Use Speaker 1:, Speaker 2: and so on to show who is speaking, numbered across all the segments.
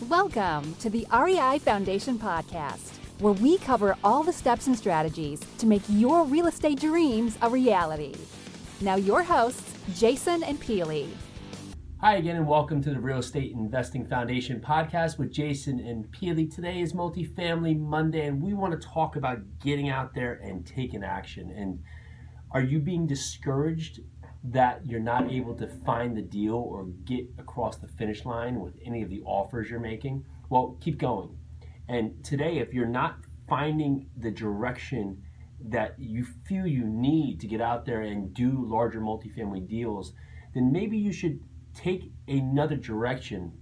Speaker 1: Welcome to the REI Foundation Podcast, where we cover all the steps and strategies to make your real estate dreams a reality. Now, your hosts, Jason and Peely.
Speaker 2: Hi again, and welcome to the Real Estate Investing Foundation podcast with Jason and Peely. Today is Multifamily Monday, and we want to talk about getting out there and taking action. And are you being discouraged that you're not able to find the deal or get across the finish line with any of the offers you're making? Well, keep going. And today, if you're not finding the direction that you feel you need to get out there and do larger multifamily deals, then maybe you should take another direction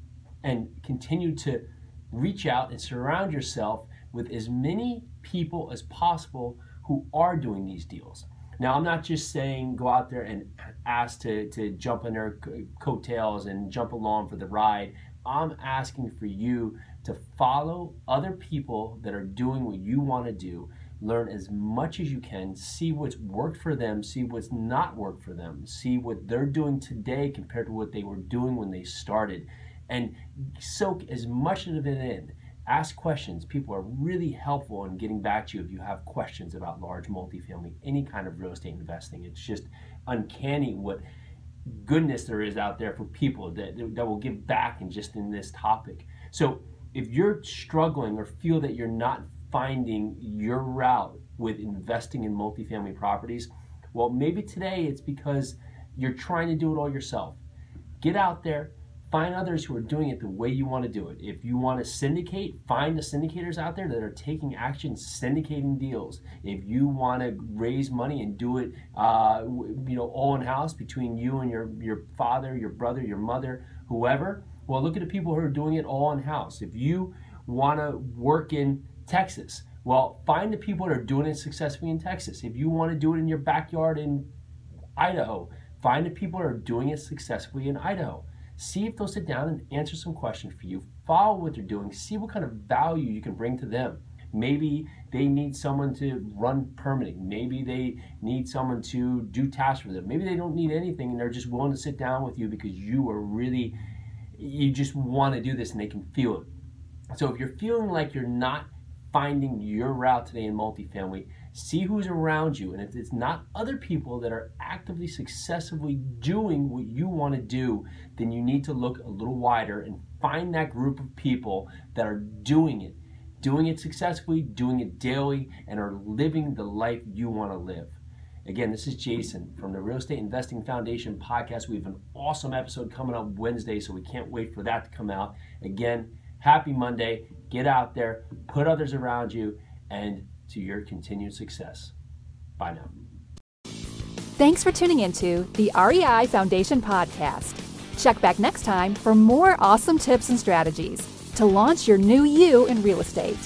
Speaker 2: and continue to reach out and surround yourself with as many people as possible who are doing these deals. Now, I'm not just saying go out there and ask to, to jump in their coattails and jump along for the ride. I'm asking for you to follow other people that are doing what you want to do learn as much as you can, see what's worked for them, see what's not worked for them, see what they're doing today compared to what they were doing when they started, and soak as much of it in. Ask questions. People are really helpful in getting back to you if you have questions about large multifamily, any kind of real estate investing. It's just uncanny what goodness there is out there for people that, that will give back and just in this topic. So if you're struggling or feel that you're not finding your route with investing in multifamily properties? Well, maybe today it's because you're trying to do it all yourself. Get out there, find others who are doing it the way you want to do it. If you want to syndicate, find the syndicators out there that are taking action, syndicating deals. If you want to raise money and do it, uh, you know, all in house between you and your your father, your brother, your mother, whoever. Well, look at the people who are doing it all in house. If you want to work in Texas. Well, find the people that are doing it successfully in Texas. If you want to do it in your backyard in Idaho, find the people that are doing it successfully in Idaho. See if they'll sit down and answer some questions for you. Follow what they're doing. See what kind of value you can bring to them. Maybe they need someone to run permitting. Maybe they need someone to do tasks for them. Maybe they don't need anything and they're just willing to sit down with you because you are really, you just want to do this and they can feel it. So if you're feeling like you're not finding your route today in multifamily. See who's around you. And if it's not other people that are actively, successfully doing what you want to do, then you need to look a little wider and find that group of people that are doing it, doing it successfully, doing it daily, and are living the life you want to live. Again, this is Jason from the Real Estate Investing Foundation podcast. We have an awesome episode coming up Wednesday, so we can't wait for that to come out. Again, happy Monday. Get out there, put others around you, and to your continued success. Bye now.
Speaker 1: Thanks for tuning into the REI Foundation podcast. Check back next time for more awesome tips and strategies to launch your new you in real estate.